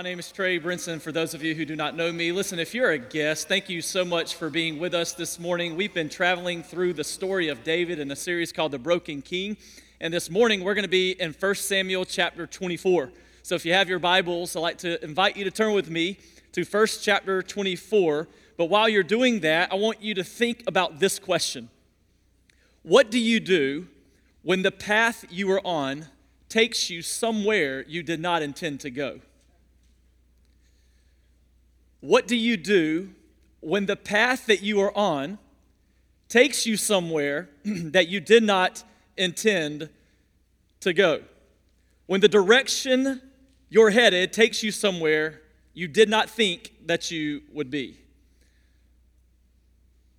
My name is Trey Brinson. For those of you who do not know me, listen, if you're a guest, thank you so much for being with us this morning. We've been traveling through the story of David in a series called The Broken King. And this morning we're going to be in 1 Samuel chapter 24. So if you have your Bibles, I'd like to invite you to turn with me to 1 chapter 24. But while you're doing that, I want you to think about this question What do you do when the path you are on takes you somewhere you did not intend to go? What do you do when the path that you are on takes you somewhere that you did not intend to go? When the direction you're headed takes you somewhere you did not think that you would be.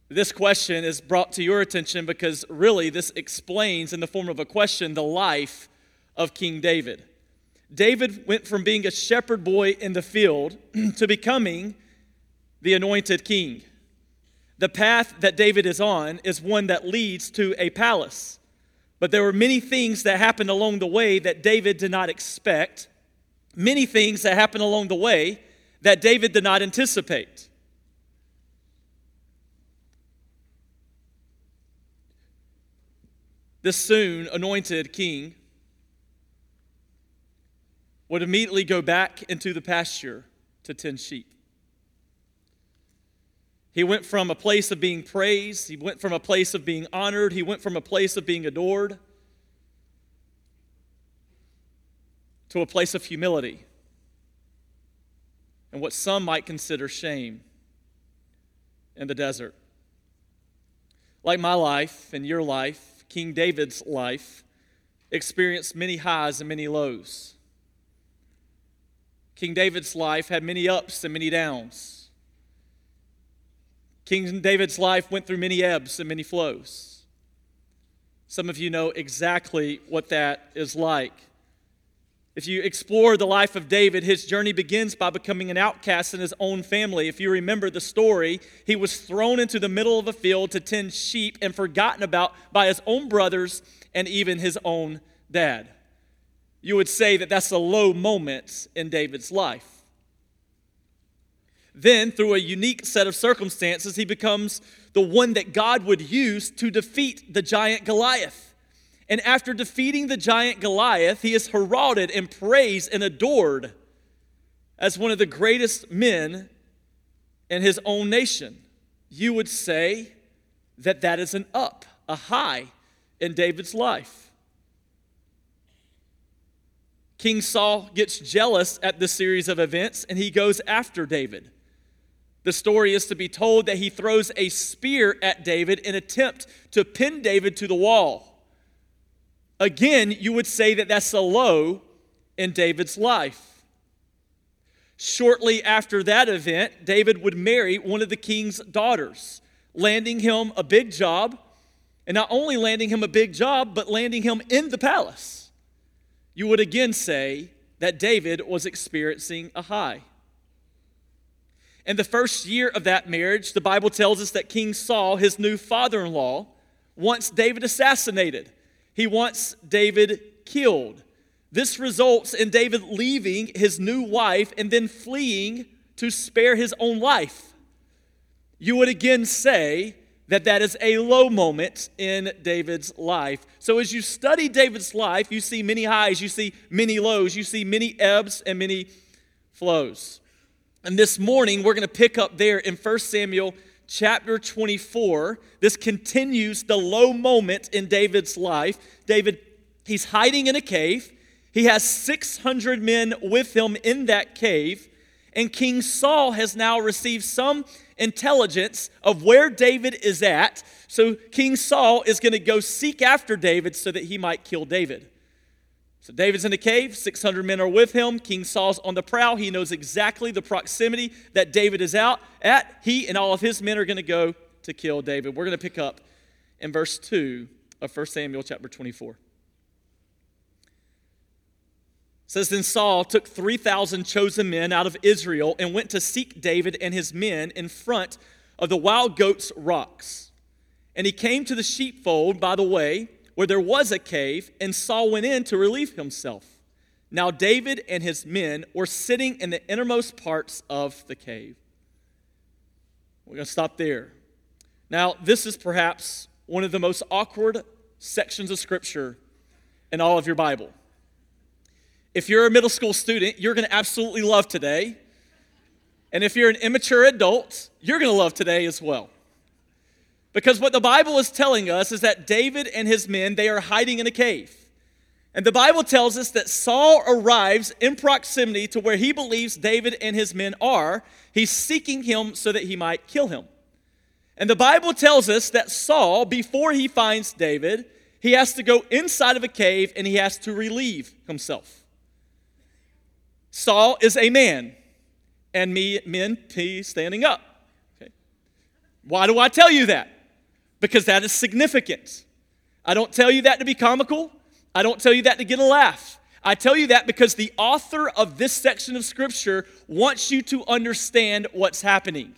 This question is brought to your attention because really this explains, in the form of a question, the life of King David. David went from being a shepherd boy in the field to becoming the anointed king. The path that David is on is one that leads to a palace. But there were many things that happened along the way that David did not expect, many things that happened along the way that David did not anticipate. This soon anointed king would immediately go back into the pasture to tend sheep. He went from a place of being praised, he went from a place of being honored, he went from a place of being adored to a place of humility and what some might consider shame in the desert. Like my life and your life, King David's life experienced many highs and many lows. King David's life had many ups and many downs. King David's life went through many ebbs and many flows. Some of you know exactly what that is like. If you explore the life of David, his journey begins by becoming an outcast in his own family. If you remember the story, he was thrown into the middle of a field to tend sheep and forgotten about by his own brothers and even his own dad you would say that that's a low moment in David's life. Then, through a unique set of circumstances, he becomes the one that God would use to defeat the giant Goliath. And after defeating the giant Goliath, he is heralded and praised and adored as one of the greatest men in his own nation. You would say that that is an up, a high in David's life. King Saul gets jealous at this series of events and he goes after David. The story is to be told that he throws a spear at David in attempt to pin David to the wall. Again, you would say that that's a low in David's life. Shortly after that event, David would marry one of the king's daughters, landing him a big job, and not only landing him a big job, but landing him in the palace you would again say that David was experiencing a high. In the first year of that marriage, the Bible tells us that King Saul, his new father in law, wants David assassinated. He wants David killed. This results in David leaving his new wife and then fleeing to spare his own life. You would again say that that is a low moment in David's life. So as you study David's life, you see many highs, you see many lows, you see many ebbs and many flows. And this morning we're going to pick up there in 1 Samuel chapter 24. This continues the low moment in David's life. David he's hiding in a cave. He has 600 men with him in that cave. And King Saul has now received some intelligence of where David is at. So King Saul is going to go seek after David so that he might kill David. So David's in the cave, 600 men are with him. King Saul's on the prowl. He knows exactly the proximity that David is out at. He and all of his men are going to go to kill David. We're going to pick up in verse 2 of 1 Samuel chapter 24 says then Saul took 3,000 chosen men out of Israel and went to seek David and his men in front of the wild goats' rocks. And he came to the sheepfold by the way where there was a cave, and Saul went in to relieve himself. Now David and his men were sitting in the innermost parts of the cave. We're going to stop there. Now, this is perhaps one of the most awkward sections of Scripture in all of your Bible. If you're a middle school student, you're going to absolutely love today. And if you're an immature adult, you're going to love today as well. Because what the Bible is telling us is that David and his men, they are hiding in a cave. And the Bible tells us that Saul arrives in proximity to where he believes David and his men are. He's seeking him so that he might kill him. And the Bible tells us that Saul, before he finds David, he has to go inside of a cave and he has to relieve himself. Saul is a man, and me, men, he standing up. Okay. Why do I tell you that? Because that is significant. I don't tell you that to be comical. I don't tell you that to get a laugh. I tell you that because the author of this section of Scripture wants you to understand what's happening.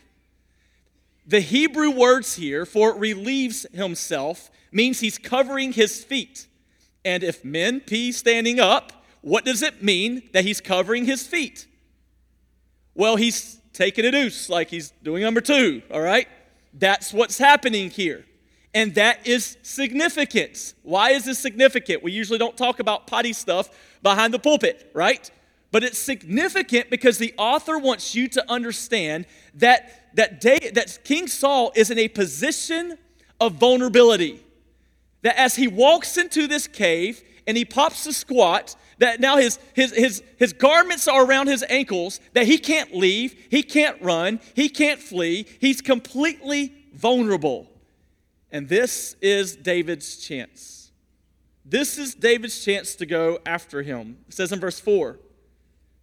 The Hebrew words here for relieves himself means he's covering his feet. And if men pee standing up, what does it mean that he's covering his feet? Well, he's taking a deuce like he's doing number two, all right? That's what's happening here. And that is significant. Why is this significant? We usually don't talk about potty stuff behind the pulpit, right? But it's significant because the author wants you to understand that, that, day, that King Saul is in a position of vulnerability. That as he walks into this cave and he pops a squat, that now his, his, his, his garments are around his ankles, that he can't leave, he can't run, he can't flee, he's completely vulnerable. And this is David's chance. This is David's chance to go after him. It says in verse 4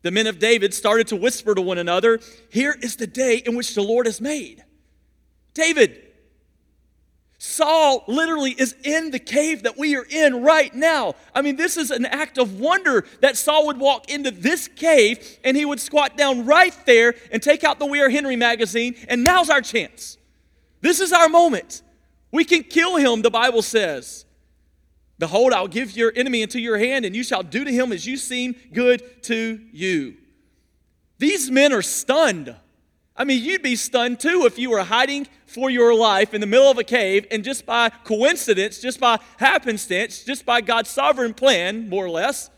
The men of David started to whisper to one another, Here is the day in which the Lord has made. David, Saul literally is in the cave that we are in right now. I mean, this is an act of wonder that Saul would walk into this cave and he would squat down right there and take out the We Are Henry magazine, and now's our chance. This is our moment. We can kill him, the Bible says. Behold, I'll give your enemy into your hand, and you shall do to him as you seem good to you. These men are stunned. I mean, you'd be stunned too if you were hiding for your life in the middle of a cave, and just by coincidence, just by happenstance, just by God's sovereign plan, more or less,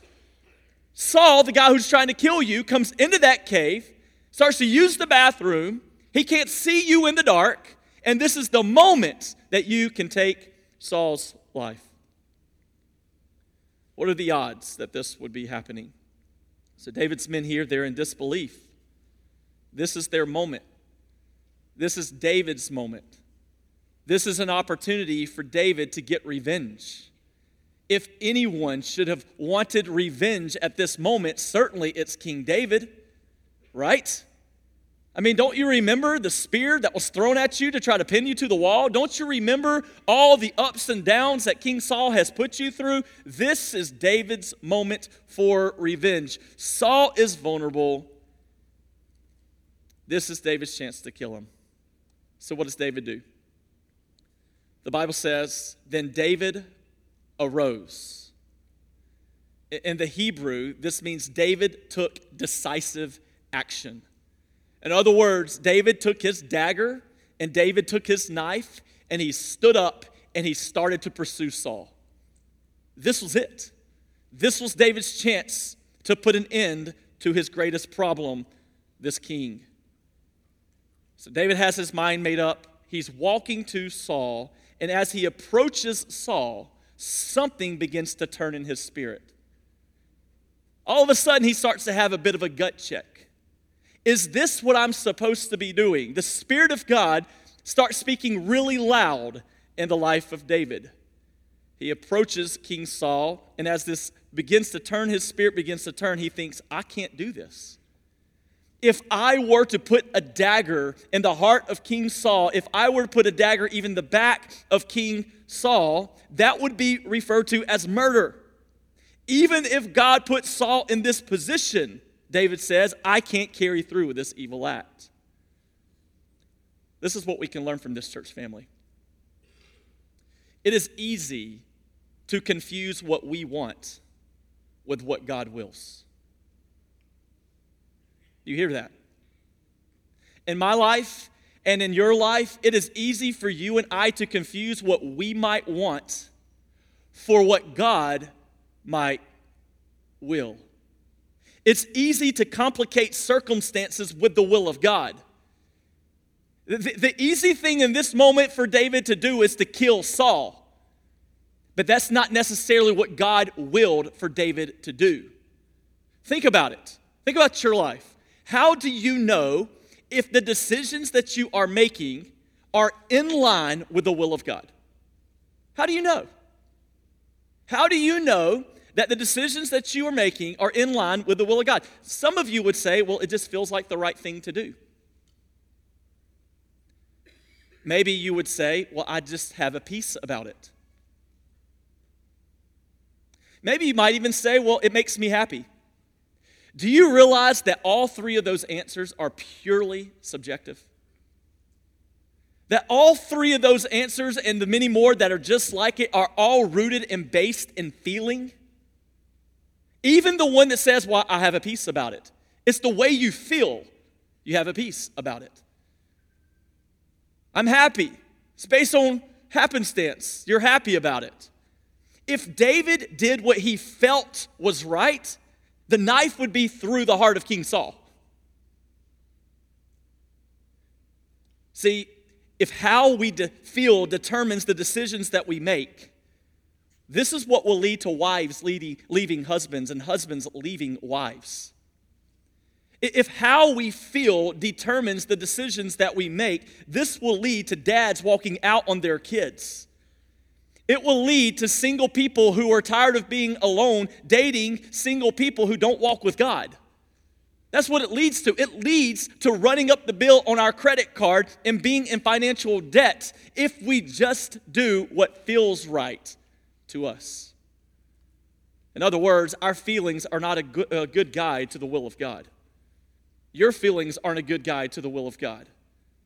Saul, the guy who's trying to kill you, comes into that cave, starts to use the bathroom. He can't see you in the dark, and this is the moment that you can take Saul's life. What are the odds that this would be happening? So, David's men here, they're in disbelief. This is their moment. This is David's moment. This is an opportunity for David to get revenge. If anyone should have wanted revenge at this moment, certainly it's King David, right? I mean, don't you remember the spear that was thrown at you to try to pin you to the wall? Don't you remember all the ups and downs that King Saul has put you through? This is David's moment for revenge. Saul is vulnerable. This is David's chance to kill him. So, what does David do? The Bible says, Then David arose. In the Hebrew, this means David took decisive action. In other words, David took his dagger and David took his knife and he stood up and he started to pursue Saul. This was it. This was David's chance to put an end to his greatest problem, this king. So David has his mind made up. He's walking to Saul, and as he approaches Saul, something begins to turn in his spirit. All of a sudden, he starts to have a bit of a gut check. Is this what I'm supposed to be doing? The Spirit of God starts speaking really loud in the life of David. He approaches King Saul, and as this begins to turn, his spirit begins to turn, he thinks, I can't do this. If I were to put a dagger in the heart of King Saul, if I were to put a dagger even the back of King Saul, that would be referred to as murder. Even if God put Saul in this position, David says, I can't carry through with this evil act. This is what we can learn from this church family. It is easy to confuse what we want with what God wills. You hear that? In my life and in your life, it is easy for you and I to confuse what we might want for what God might will. It's easy to complicate circumstances with the will of God. The, the, easy thing in this moment for David to do is to kill Saul. But that's not necessarily what God willed for David to do. Think about it. Think about your life. How do you know if the decisions that you are making are in line with the will of God? How do you know? How do you know that the decisions that you are making are in line with the will of God? Some of you would say, well, it just feels like the right thing to do. Maybe you would say, well, I just have a peace about it. Maybe you might even say, well, it makes me happy. Do you realize that all three of those answers are purely subjective? That all three of those answers and the many more that are just like it are all rooted and based in feeling? Even the one that says, Well, I have a peace about it. It's the way you feel you have a peace about it. I'm happy. It's based on happenstance. You're happy about it. If David did what he felt was right, the knife would be through the heart of King Saul. See, if how we de- feel determines the decisions that we make, this is what will lead to wives leading, leaving husbands and husbands leaving wives. If how we feel determines the decisions that we make, this will lead to dads walking out on their kids. It will lead to single people who are tired of being alone dating single people who don't walk with God. That's what it leads to. It leads to running up the bill on our credit card and being in financial debt if we just do what feels right to us. In other words, our feelings are not a good, a good guide to the will of God. Your feelings aren't a good guide to the will of God.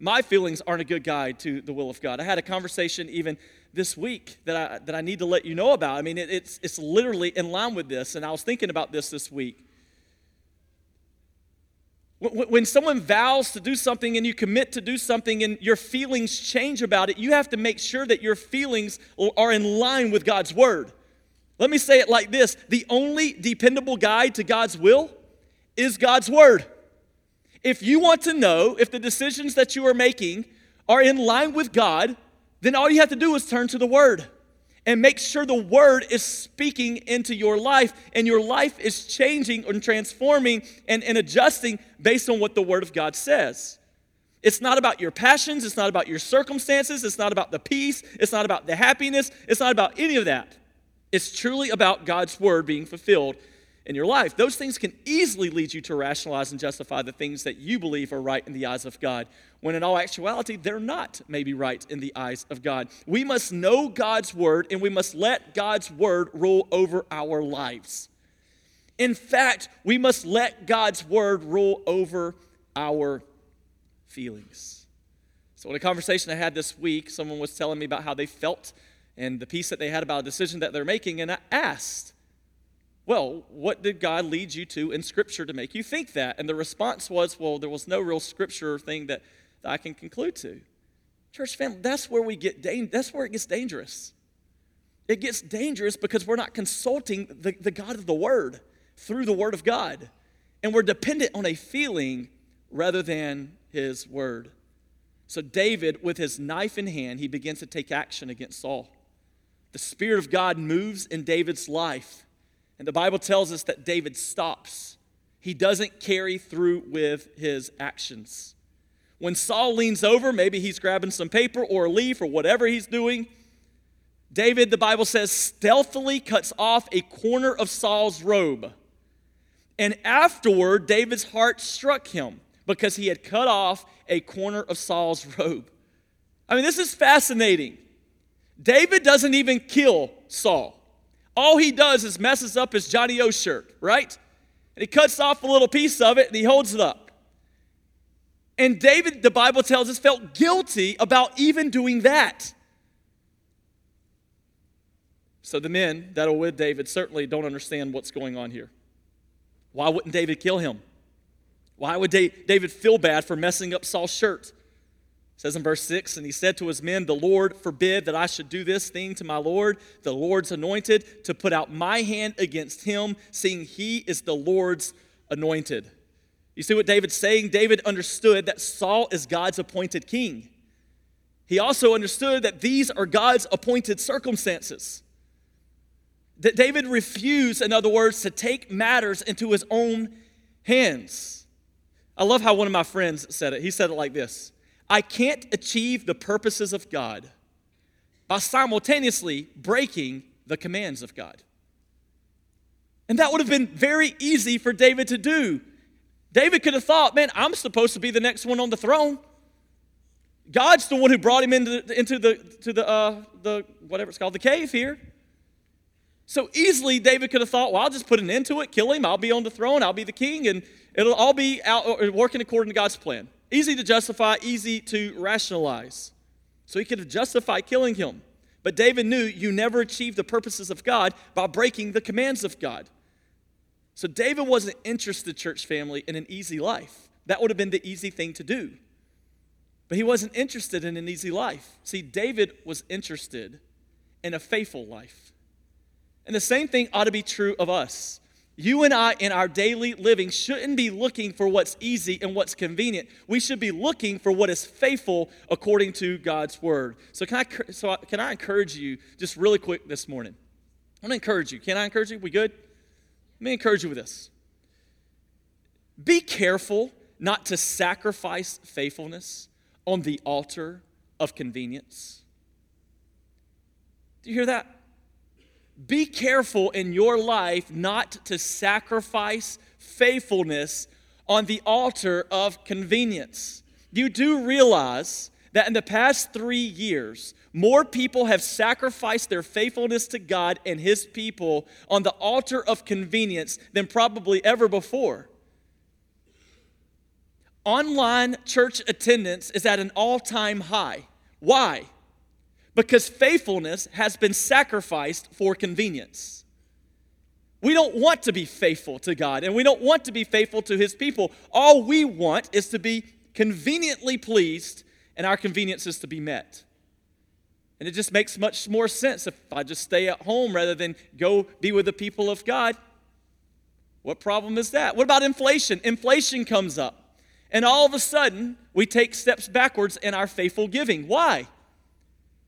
My feelings aren't a good guide to the will of God. I had a conversation even this week that I, that I need to let you know about. I mean, it, it's, it's literally in line with this, and I was thinking about this this week. When, when someone vows to do something and you commit to do something and your feelings change about it, you have to make sure that your feelings are in line with God's word. Let me say it like this the only dependable guide to God's will is God's word. If you want to know if the decisions that you are making are in line with God, then all you have to do is turn to the Word and make sure the Word is speaking into your life and your life is changing and transforming and, and adjusting based on what the Word of God says. It's not about your passions, it's not about your circumstances, it's not about the peace, it's not about the happiness, it's not about any of that. It's truly about God's Word being fulfilled in your life. Those things can easily lead you to rationalize and justify the things that you believe are right in the eyes of God, when in all actuality, they're not maybe right in the eyes of God. We must know God's word and we must let God's word rule over our lives. In fact, we must let God's word rule over our feelings. So, in a conversation I had this week, someone was telling me about how they felt and the peace that they had about a decision that they're making, and I asked, well, what did God lead you to in Scripture to make you think that? And the response was, well, there was no real Scripture thing that, that I can conclude to. Church family, that's where we get da- that's where it gets dangerous. It gets dangerous because we're not consulting the, the God of the Word through the Word of God. And we're dependent on a feeling rather than His Word. So, David, with his knife in hand, he begins to take action against Saul. The Spirit of God moves in David's life and the Bible tells us that David stops. He doesn't carry through with his actions. When Saul leans over, maybe he's grabbing some paper or a leaf or whatever he's doing. David, the Bible says, stealthily cuts off a corner of Saul's robe. And afterward, David's heart struck him because he had cut off a corner of Saul's robe. I mean, this is fascinating. David doesn't even kill Saul. All he does is messes up his Johnnie-O shirt, right? And he cuts off a little piece of it and he holds it up. And David, the Bible tells us, felt guilty about even doing that. So the men that are with David certainly don't understand what's going on here. Why wouldn't David kill him? Why would David feel bad for messing up Saul's shirt? It says in verse 6 And he said to his men, The Lord forbid that I should do this thing to my Lord, the Lord's anointed, to put out my hand against him, seeing he is the Lord's anointed. You see what David's saying? David understood that Saul is God's appointed king. He also understood that these are God's appointed circumstances. That David refused, in other words, to take matters into his own hands. I love how one of my friends said it. He said it like this I can't achieve the purposes of God by simultaneously breaking the commands of God. And that would have been very easy for David to do. David could have thought, man, I'm supposed to be the next one on the throne. God's the one who brought him into, the, into the, to the, uh, the, whatever it's called, the cave here. So easily, David could have thought, well, I'll just put an end to it, kill him, I'll be on the throne, I'll be the king, and it'll all be out, working according to God's plan. Easy to justify, easy to rationalize. So he could have justified killing him. But David knew you never achieve the purposes of God by breaking the commands of God. So David wasn't interested, church family, in an easy life. That would have been the easy thing to do. But he wasn't interested in an easy life. See, David was interested in a faithful life. And the same thing ought to be true of us. You and I, in our daily living, shouldn't be looking for what's easy and what's convenient. We should be looking for what is faithful according to God's word. So, can I, so can I encourage you just really quick this morning? I want to encourage you. Can I encourage you? We good? Let me encourage you with this. Be careful not to sacrifice faithfulness on the altar of convenience. Do you hear that? Be careful in your life not to sacrifice faithfulness on the altar of convenience. You do realize that in the past three years, more people have sacrificed their faithfulness to God and His people on the altar of convenience than probably ever before. Online church attendance is at an all time high. Why? Because faithfulness has been sacrificed for convenience. We don't want to be faithful to God and we don't want to be faithful to His people. All we want is to be conveniently pleased and our convenience is to be met. And it just makes much more sense if I just stay at home rather than go be with the people of God. What problem is that? What about inflation? Inflation comes up. And all of a sudden, we take steps backwards in our faithful giving. Why?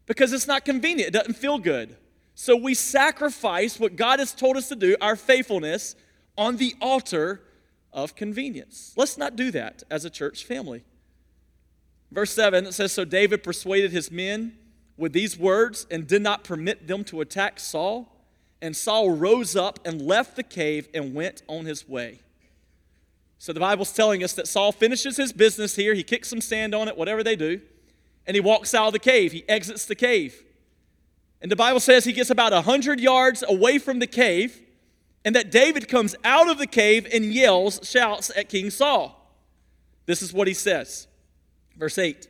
Because it's not convenient, it doesn't feel good. So we sacrifice what God has told us to do, our faithfulness, on the altar of convenience. Let's not do that as a church family. Verse 7, it says So David persuaded his men with these words and did not permit them to attack Saul. And Saul rose up and left the cave and went on his way. So the Bible's telling us that Saul finishes his business here. He kicks some sand on it, whatever they do and he walks out of the cave. He exits the cave. And the Bible says he gets about 100 yards away from the cave, and that David comes out of the cave and yells, shouts at King Saul. This is what he says. Verse 8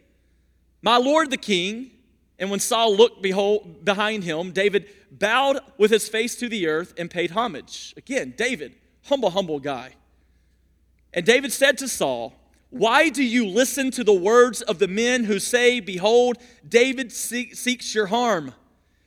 My Lord the king, and when Saul looked behold, behind him, David bowed with his face to the earth and paid homage. Again, David, humble, humble guy. And David said to Saul, why do you listen to the words of the men who say, Behold, David seeks your harm?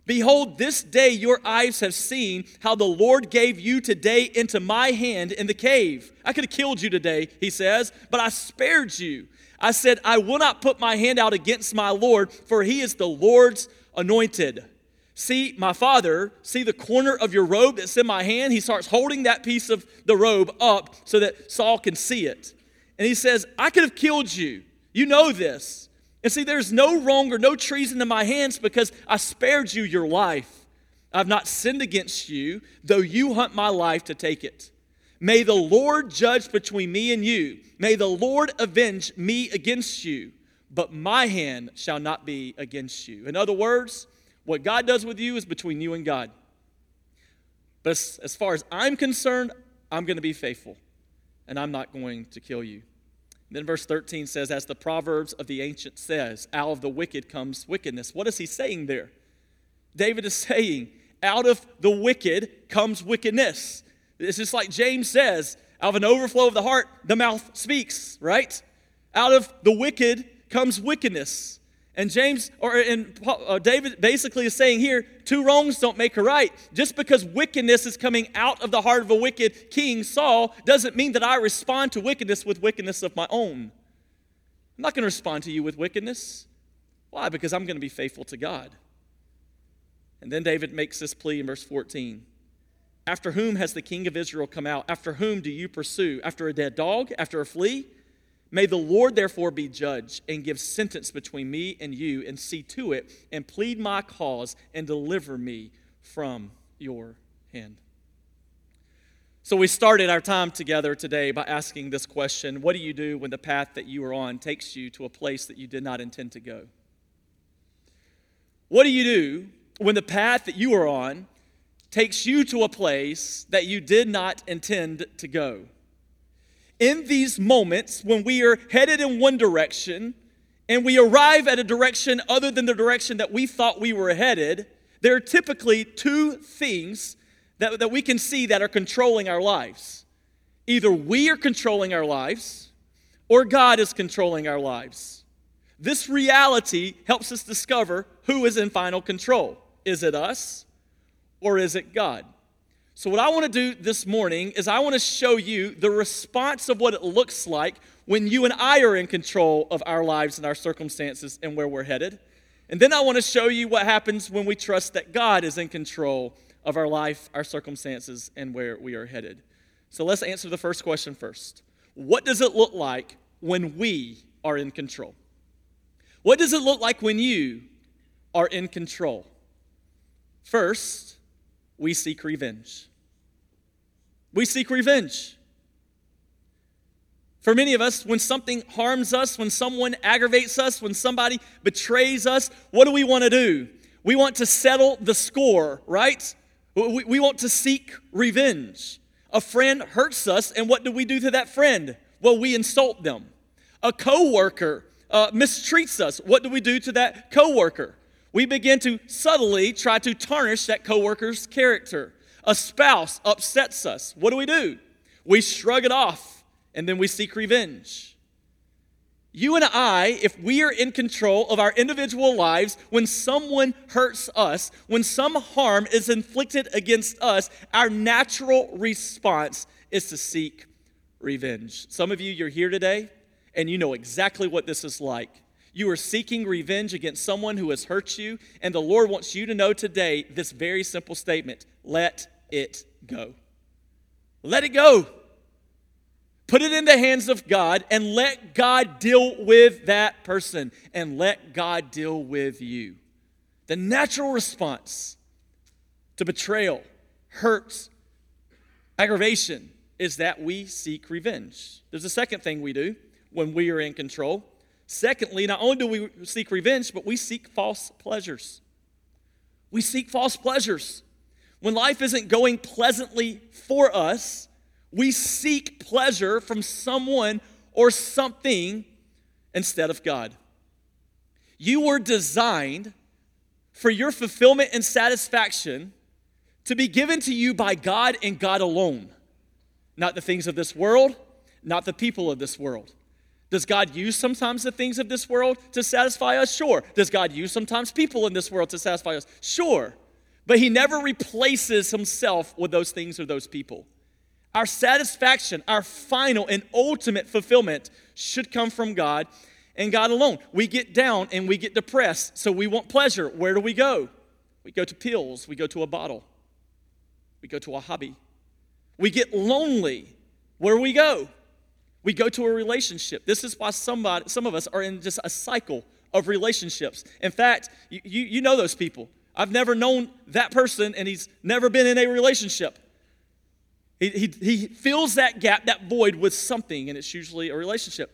Behold, this day your eyes have seen how the Lord gave you today into my hand in the cave. I could have killed you today, he says, but I spared you. I said, I will not put my hand out against my Lord, for he is the Lord's anointed. See, my father, see the corner of your robe that's in my hand? He starts holding that piece of the robe up so that Saul can see it. And he says, I could have killed you. You know this. And see, there's no wrong or no treason in my hands because I spared you your life. I've not sinned against you, though you hunt my life to take it. May the Lord judge between me and you. May the Lord avenge me against you, but my hand shall not be against you. In other words, what God does with you is between you and God. But as, far as I'm concerned, I'm going to be faithful, and I'm not going to kill you. Then verse 13 says, As the Proverbs of the ancient says, out of the wicked comes wickedness. What is he saying there? David is saying, out of the wicked comes wickedness. It's just like James says, out of an overflow of the heart, the mouth speaks, right? Out of the wicked comes wickedness. And James or and uh, David basically is saying here, two wrongs don't make a right. Just because wickedness is coming out of the heart of a wicked king, Saul, doesn't mean that I respond to wickedness with wickedness of my own. I'm not going to respond to you with wickedness. Why? Because I'm going to be faithful to God. And then David makes this plea in verse 14. After whom has the king of Israel come out? After whom do you pursue? After a dead dog? After a flea? May the Lord therefore be judge and give sentence between me and you, and see to it, and plead my cause, and deliver me from your hand. So, we started our time together today by asking this question What do you do when the path that you are on takes you to a place that you did not intend to go? What do you do when the path that you are on takes you to a place that you did not intend to go? In these moments when we are headed in one direction and we arrive at a direction other than the direction that we thought we were headed, there are typically two things that, that we can see that are controlling our lives. Either we are controlling our lives or God is controlling our lives. This reality helps us discover who is in final control. Is it us or is it God? So, what I want to do this morning is I want to show you the response of what it looks like when you and I are in control of our lives and our circumstances and where we're headed. And then I want to show you what happens when we trust that God is in control of our life, our circumstances, and where we are headed. So, let's answer the first question first. What does it look like when we are in control? What does it look like when you are in control? First, we seek revenge. We seek revenge. For many of us, when something harms us, when someone aggravates us, when somebody betrays us, what do we want to do? We want to settle the score, right? We, want to seek revenge. A friend hurts us, and what do we do to that friend? Well, we insult them. A coworker uh, mistreats us. What do we do to that coworker? We begin to subtly try to tarnish that coworker's character. A spouse upsets us. What do we do? We shrug it off and then we seek revenge. You and I, if we are in control of our individual lives, when someone hurts us, when some harm is inflicted against us, our natural response is to seek revenge. Some of you, you're here today and you know exactly what this is like. You are seeking revenge against someone who has hurt you, and the Lord wants you to know today this very simple statement let it go. Let it go. Put it in the hands of God and let God deal with that person and let God deal with you. The natural response to betrayal, hurt, aggravation is that we seek revenge. There's a second thing we do when we are in control. Secondly, not only do we seek revenge, but we seek false pleasures. We seek false pleasures. When life isn't going pleasantly for us, we seek pleasure from someone or something instead of God. You were designed for your fulfillment and satisfaction to be given to you by God and God alone, not the things of this world, not the people of this world. Does God use sometimes the things of this world to satisfy us? Sure. Does God use sometimes people in this world to satisfy us? Sure. But he never replaces himself with those things or those people. Our satisfaction, our final and ultimate fulfillment should come from God and God alone. We get down and we get depressed, so we want pleasure. Where do we go? We go to pills, we go to a bottle, we go to a hobby. We get lonely. Where do we go? We go to a relationship. This is why somebody, some of us are in just a cycle of relationships. In fact, you, you, know those people. I've never known that person and he's never been in a relationship. He, he, he fills that gap, that void with something, and it's usually a relationship.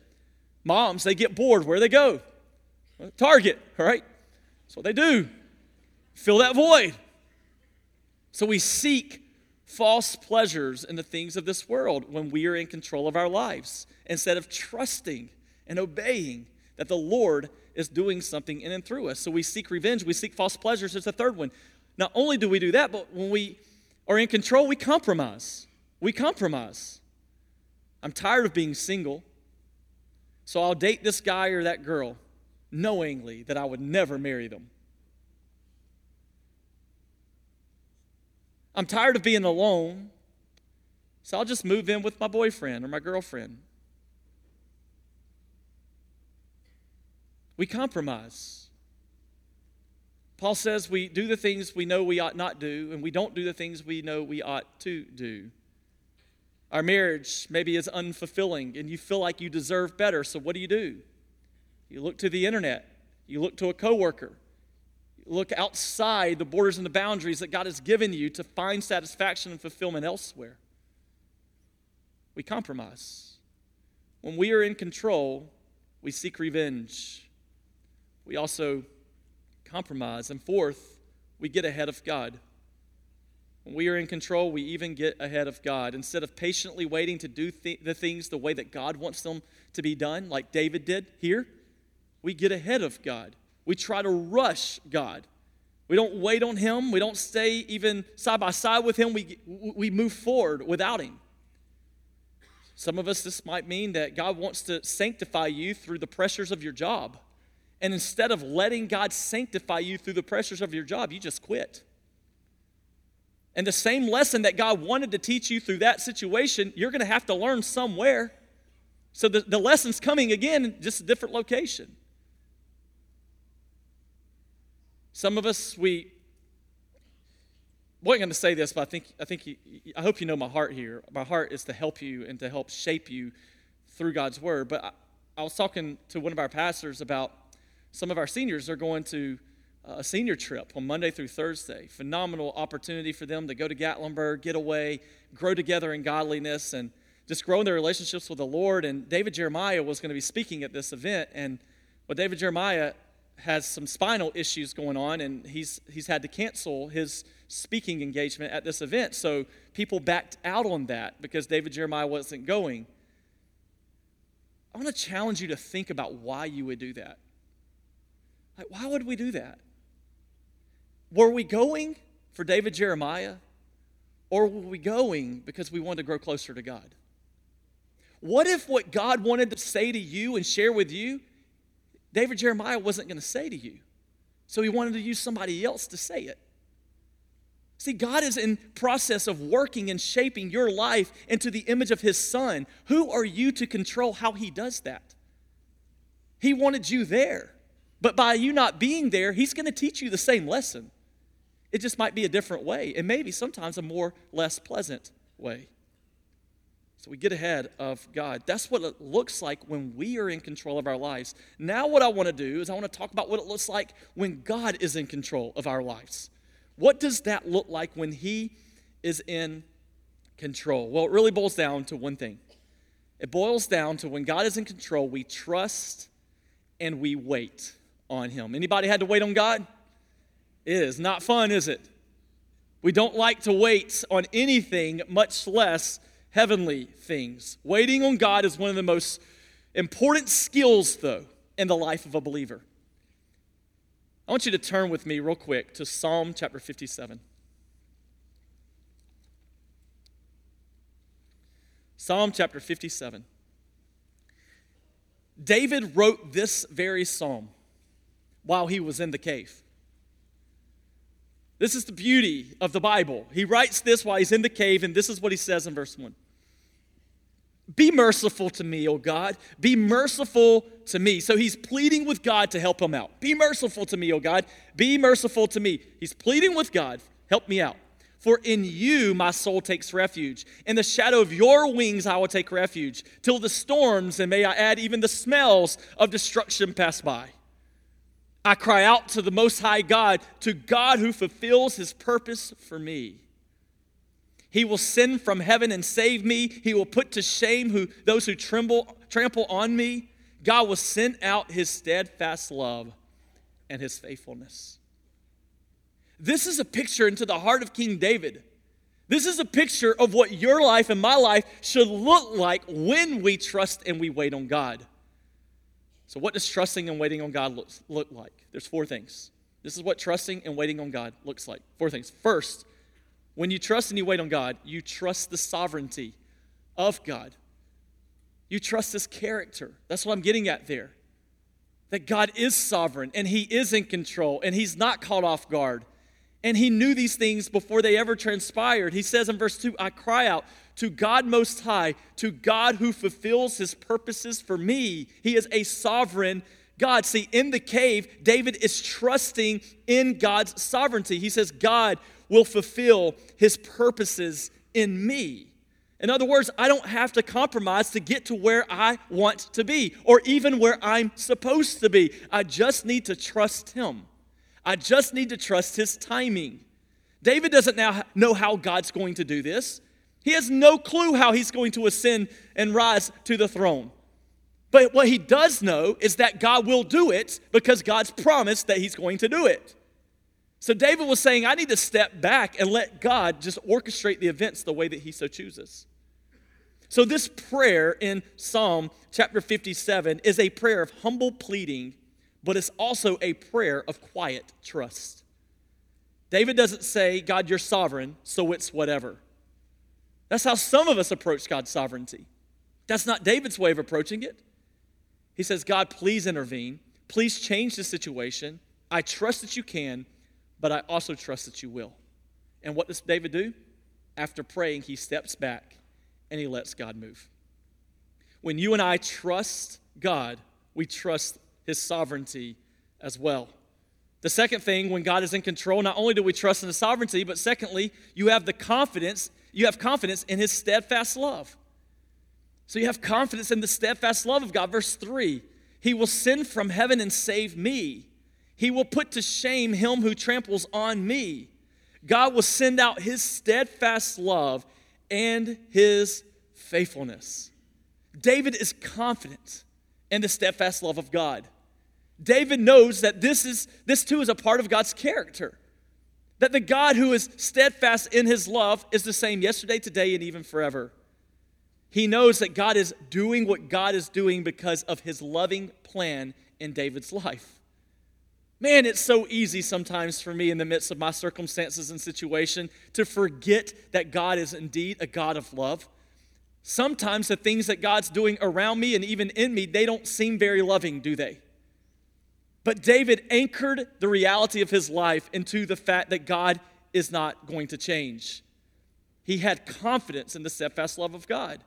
Moms, they get bored. Where they go? Target, all right? That's what they do. Fill that void. So we seek false pleasures in the things of this world when we are in control of our lives instead of trusting and obeying that the Lord is doing something in and through us. So we seek revenge, we seek false pleasures. There's a third one not only do we do that, but when we are in control, we compromise. We compromise. I'm tired of being single, so I'll date this guy or that girl knowingly that I would never marry them. I'm tired of being alone, so I'll just move in with my boyfriend or my girlfriend. We compromise. Paul says we do the things we know we ought not do, and we don't do the things we know we ought to do. Our marriage maybe is unfulfilling, and you feel like you deserve better, so what do you do? You look to the internet, you look to a coworker, look outside the borders and the boundaries that God has given you to find satisfaction and fulfillment elsewhere. We compromise. When we are in control, we seek revenge. We also compromise. And fourth, we get ahead of God. When we are in control, we even get ahead of God. Instead of patiently waiting to do th- the things the way that God wants them to be done, like David did here, we get ahead of God. We try to rush God. We don't wait on Him. We don't stay even side by side with Him. We, we move forward without Him. Some of us, this might mean that God wants to sanctify you through the pressures of your job. And instead of letting God sanctify you through the pressures of your job, you just quit. And the same lesson that God wanted to teach you through that situation, you're going to have to learn somewhere. So the, the lesson's coming again, just a different location. Some of us, we wasn't going to say this, but I think, I think you, I hope you know my heart here. My heart is to help you and to help shape you through God's word. But I, I was talking to one of our pastors about some of our seniors are going to uh, a senior trip on Monday through Thursday. Phenomenal opportunity for them to go to Gatlinburg, get away, grow together in godliness, and just grow in their relationships with the Lord. And David Jeremiah was going to be speaking at this event. And well, David Jeremiah has some spinal issues going on, and he's, he's had to cancel his speaking engagement at this event. So people backed out on that because David Jeremiah wasn't going. I want to challenge you to think about why you would do that. Like, why would we do that? Were we going for David Jeremiah, or were we going because we wanted to grow closer to God? What if what God wanted to say to you and share with you, David Jeremiah wasn't going to say to you? So he wanted to use somebody else to say it. See, God is in process of working and shaping your life into the image of his son. Who are you to control how he does that? He wanted you there. But by you not being there, he's going to teach you the same lesson. It just might be a different way, and maybe sometimes a more less pleasant way. So we get ahead of God. That's what it looks like when we are in control of our lives. Now, what I want to do is I want to talk about what it looks like when God is in control of our lives. What does that look like when He is in control? Well, it really boils down to one thing it boils down to when God is in control, we trust and we wait on him. Anybody had to wait on God? It is not fun, is it? We don't like to wait on anything, much less heavenly things. Waiting on God is one of the most important skills, though, in the life of a believer. I want you to turn with me, real quick, to Psalm chapter 57. Psalm chapter 57. David wrote this very psalm while he was in the cave. This is the beauty of the Bible. He writes this while he's in the cave, and this is what he says in verse 1 Be merciful to me, O God. Be merciful to me. So he's pleading with God to help him out. Be merciful to me, O God. Be merciful to me. He's pleading with God, help me out. For in you my soul takes refuge. In the shadow of your wings I will take refuge, till the storms, and may I add, even the smells of destruction pass by. I cry out to the Most High God, to God who fulfills his purpose for me. He will send from heaven and save me. He will put to shame who, those who tremble, trample on me. God will send out his steadfast love and his faithfulness. This is a picture into the heart of King David. This is a picture of what your life and my life should look like when we trust and we wait on God. So, what does trusting and waiting on God look, look like? There's four things. This is what trusting and waiting on God looks like. Four things. First, when you trust and you wait on God, you trust the sovereignty of God. You trust his character. That's what I'm getting at there. That God is sovereign and he is in control and he's not caught off guard. And he knew these things before they ever transpired. He says in verse 2 I cry out to God Most High, to God who fulfills his purposes for me. He is a sovereign God. See, in the cave, David is trusting in God's sovereignty. He says, God will fulfill his purposes in me. In other words, I don't have to compromise to get to where I want to be or even where I'm supposed to be. I just need to trust him. I just need to trust his timing. David doesn't now know how God's going to do this. He has no clue how he's going to ascend and rise to the throne. But what he does know is that God will do it because God's promised that he's going to do it. So David was saying, I need to step back and let God just orchestrate the events the way that he so chooses. So, this prayer in Psalm chapter 57 is a prayer of humble pleading, but it's also a prayer of quiet trust. David doesn't say, God, you're sovereign, so it's whatever. That's how some of us approach God's sovereignty. That's not David's way of approaching it. He says, God, please intervene. Please change the situation. I trust that you can, but I also trust that you will. And what does David do? After praying, he steps back and he lets God move. When you and I trust God, we trust his sovereignty as well. The second thing, when God is in control, not only do we trust in his sovereignty, but secondly, you have the confidence, you have confidence in his steadfast love. So you have confidence in the steadfast love of God. Verse 3 He will send from heaven and save me. He will put to shame him who tramples on me. God will send out his steadfast love and his faithfulness. David is confident in the steadfast love of God. David knows that this is this too is a part of God's character. That the God who is steadfast in his love is the same yesterday, today, and even forever. He knows that God is doing what God is doing because of his loving plan in David's life. Man, it's so easy sometimes for me in the midst of my circumstances and situation to forget that God is indeed a God of love. Sometimes the things that God's doing around me and even in me, they don't seem very loving, do they? But David anchored the reality of his life into the fact that God is not going to change. He had confidence in the steadfast love of God.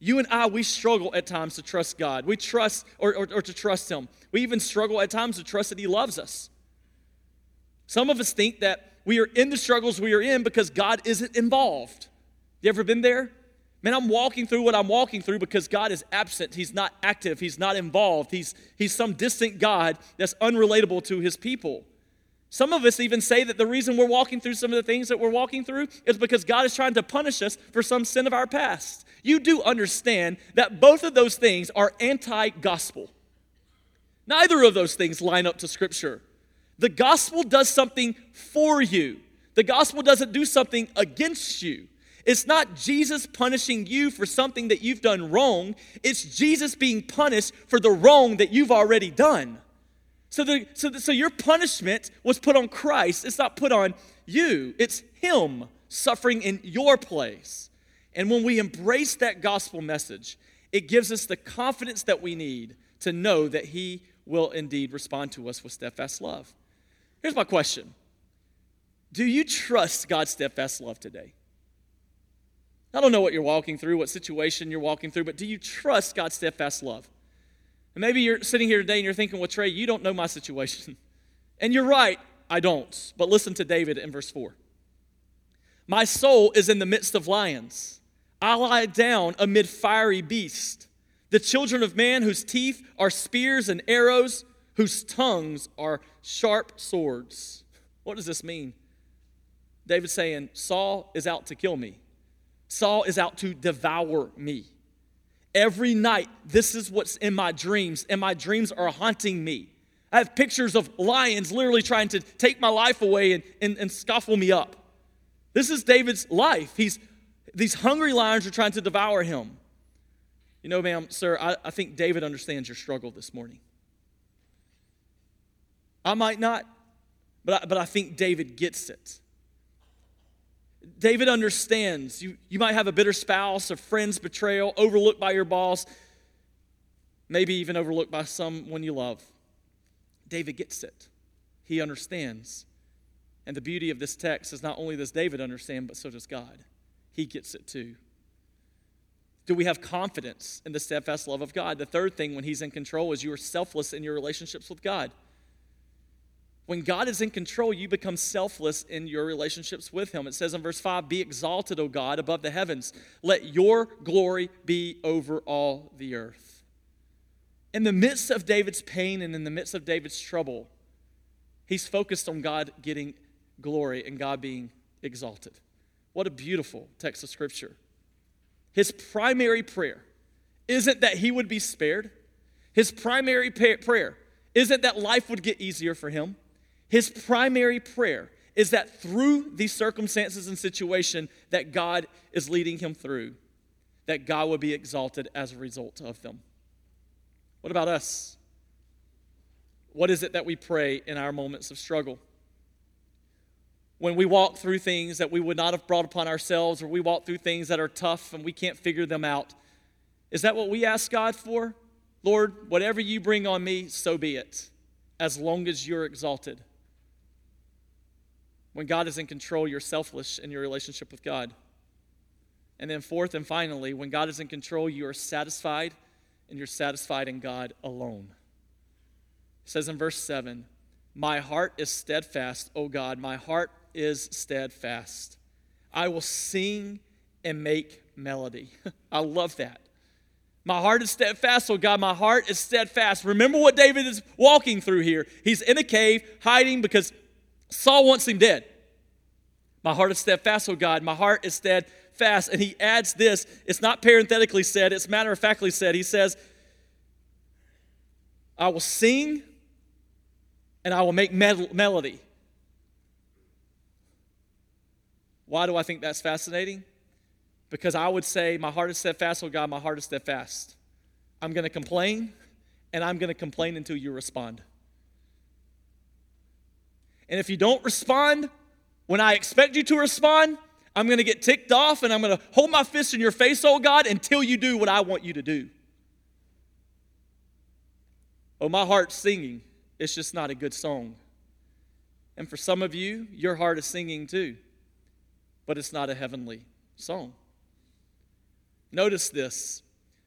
You and I, we struggle at times to trust God. We trust, or, or, or, to trust Him. We even struggle at times to trust that He loves us. Some of us think that we are in the struggles we are in because God isn't involved. You ever been there? Man, I'm walking through what I'm walking through because God is absent. He's not active. He's not involved. He's, he's some distant God that's unrelatable to His people. Some of us even say that the reason we're walking through some of the things that we're walking through is because God is trying to punish us for some sin of our past. You do understand that both of those things are anti gospel. Neither of those things line up to Scripture. The gospel does something for you, the gospel doesn't do something against you. It's not Jesus punishing you for something that you've done wrong, it's Jesus being punished for the wrong that you've already done. So, the, so, the, so your punishment was put on Christ. It's not put on you, it's Him suffering in your place. And when we embrace that gospel message, it gives us the confidence that we need to know that He will indeed respond to us with steadfast love. Here's my question Do you trust God's steadfast love today? I don't know what you're walking through, what situation you're walking through, but do you trust God's steadfast love? And maybe you're sitting here today and you're thinking, well, Trey, you don't know my situation. And you're right, I don't. But listen to David in verse 4. My soul is in the midst of lions. I lie down amid fiery beasts, the children of man whose teeth are spears and arrows, whose tongues are sharp swords. What does this mean? David's saying, Saul is out to kill me. Saul is out to devour me. Every night, this is what's in my dreams, and my dreams are haunting me. I have pictures of lions literally trying to take my life away and, and, and scuffle me up. This is David's life. He's, these hungry lions are trying to devour him. You know, ma'am, sir, I, I think David understands your struggle this morning. I might not but I, but I think David gets it. David understands. You, you might have a bitter spouse, a friend's betrayal, overlooked by your boss, maybe even overlooked by someone you love. David gets it. He understands. And the beauty of this text is not only does David understand, but so does God. He gets it too. Do we have confidence in the steadfast love of God? The third thing when He's in control is you are selfless in your relationships with God. When God is in control, you become selfless in your relationships with Him. It says in verse 5 Be exalted, O God, above the heavens. Let your glory be over all the earth. In the midst of David's pain and in the midst of David's trouble, he's focused on God getting glory and God being exalted. What a beautiful text of Scripture. His primary prayer isn't that he would be spared, his primary prayer isn't that life would get easier for him. His primary prayer is that through these circumstances and situation that God is leading him through, that God would be exalted as a result of them. What about us? What is it that we pray in our moments of struggle? When we walk through things that we would not have brought upon ourselves, or we walk through things that are tough and we can't figure them out, is that what we ask God for? Lord, whatever you bring on me, so be it, as long as you're exalted. When God is in control, you're selfless in your relationship with God. And then, fourth and finally, when God is in control, you are satisfied, and you're satisfied in God alone. It says in verse 7 My heart is steadfast, O God, my heart is steadfast. I will sing and make melody. I love that. My heart is steadfast, oh God, my heart is steadfast. Remember what David is walking through here. He's in a cave, hiding because Saul wants him dead. My heart is steadfast, oh God. My heart is steadfast. And he adds this. It's not parenthetically said, it's matter of factly said. He says, I will sing and I will make melody. Why do I think that's fascinating? Because I would say, My heart is steadfast, oh God, my heart is steadfast. I'm going to complain, and I'm going to complain until you respond. And if you don't respond when I expect you to respond, I'm going to get ticked off and I'm going to hold my fist in your face, oh God, until you do what I want you to do. Oh, my heart's singing. It's just not a good song. And for some of you, your heart is singing too, but it's not a heavenly song. Notice this.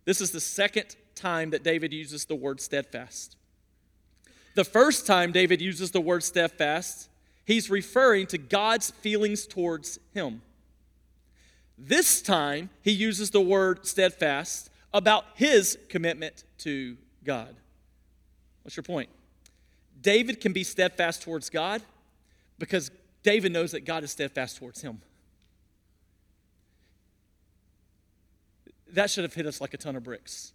This is the second time that David uses the word steadfast. The first time David uses the word steadfast, he's referring to God's feelings towards him. This time, he uses the word steadfast about his commitment to God. What's your point? David can be steadfast towards God because David knows that God is steadfast towards him. That should have hit us like a ton of bricks.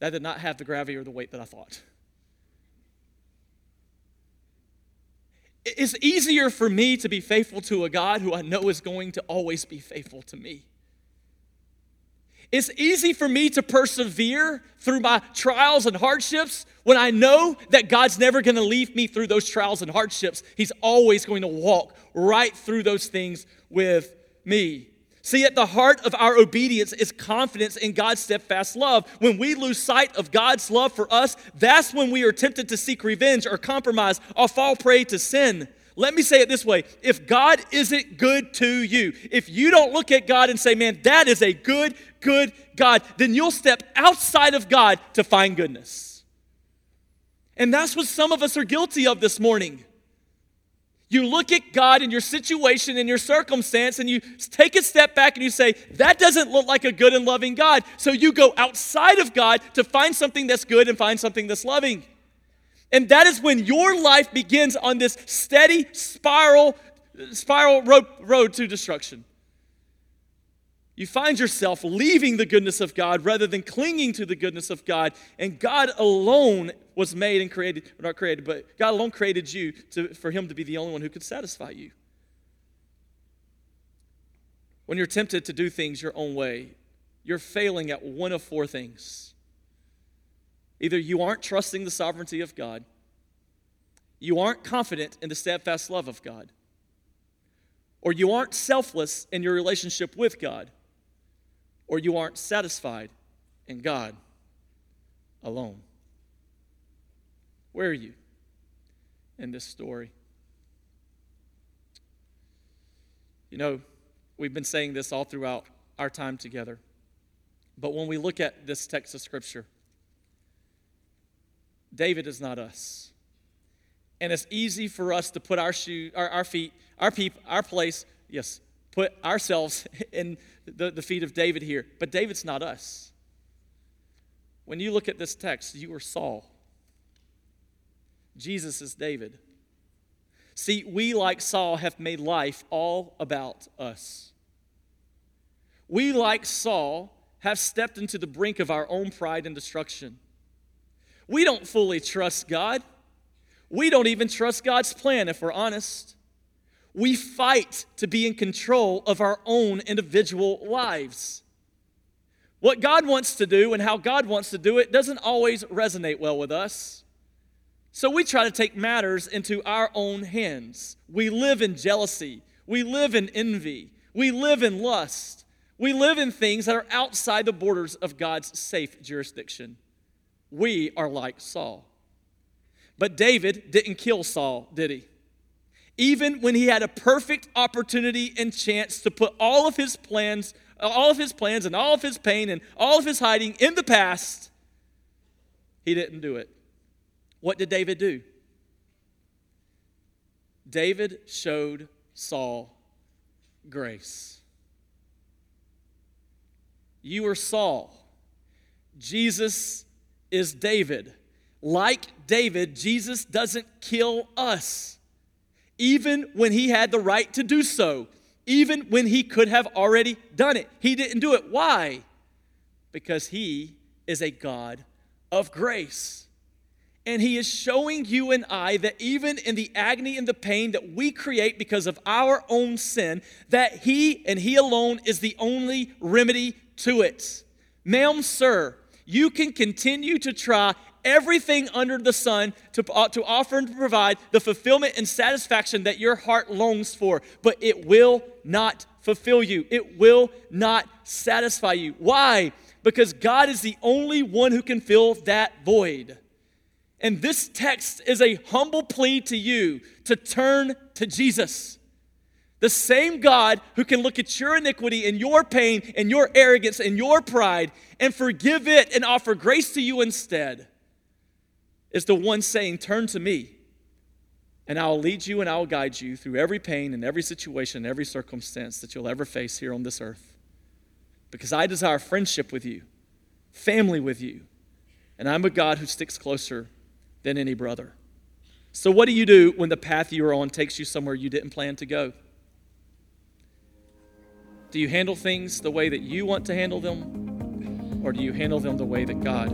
That did not have the gravity or the weight that I thought. It's easier for me to be faithful to a God who I know is going to always be faithful to me. It's easy for me to persevere through my trials and hardships when I know that God's never going to leave me through those trials and hardships. He's always going to walk right through those things with me. See, at the heart of our obedience is confidence in God's steadfast love. When we lose sight of God's love for us, that's when we are tempted to seek revenge or compromise or fall prey to sin. Let me say it this way if God isn't good to you, if you don't look at God and say, man, that is a good, good God, then you'll step outside of God to find goodness. And that's what some of us are guilty of this morning. You look at God and your situation and your circumstance, and you take a step back and you say, That doesn't look like a good and loving God. So you go outside of God to find something that's good and find something that's loving. And that is when your life begins on this steady spiral, spiral road, road to destruction. You find yourself leaving the goodness of God rather than clinging to the goodness of God. And God alone was made and created, not created, but God alone created you to, for Him to be the only one who could satisfy you. When you're tempted to do things your own way, you're failing at one of four things. Either you aren't trusting the sovereignty of God, you aren't confident in the steadfast love of God, or you aren't selfless in your relationship with God, or you aren't satisfied in God alone. Where are you in this story? You know, we've been saying this all throughout our time together. But when we look at this text of Scripture, David is not us. And it's easy for us to put our shoe, our, our feet, our peep, our place, yes, put ourselves in the, the feet of David here. But David's not us. When you look at this text, you are Saul. Jesus is David. See, we, like Saul, have made life all about us. We, like Saul, have stepped into the brink of our own pride and destruction. We don't fully trust God. We don't even trust God's plan, if we're honest. We fight to be in control of our own individual lives. What God wants to do and how God wants to do it doesn't always resonate well with us. So we try to take matters into our own hands. We live in jealousy. We live in envy. We live in lust. We live in things that are outside the borders of God's safe jurisdiction we are like Saul. But David didn't kill Saul, did he? Even when he had a perfect opportunity and chance to put all of his plans, all of his plans and all of his pain and all of his hiding in the past, he didn't do it. What did David do? David showed Saul grace. You are Saul. Jesus is David. Like David, Jesus doesn't kill us, even when he had the right to do so, even when he could have already done it. He didn't do it. Why? Because he is a God of grace. And he is showing you and I that even in the agony and the pain that we create because of our own sin, that he and he alone is the only remedy to it. Ma'am, sir, you can continue to try everything under the sun to, uh, to offer and to provide the fulfillment and satisfaction that your heart longs for, but it will not fulfill you. It will not satisfy you. Why? Because God is the only one who can fill that void. And this text is a humble plea to you to turn to Jesus. The same God who can look at your iniquity and your pain and your arrogance and your pride and forgive it and offer grace to you instead is the one saying, Turn to me, and I'll lead you and I'll guide you through every pain and every situation and every circumstance that you'll ever face here on this earth. Because I desire friendship with you, family with you, and I'm a God who sticks closer than any brother. So, what do you do when the path you are on takes you somewhere you didn't plan to go? Do you handle things the way that you want to handle them? Or do you handle them the way that God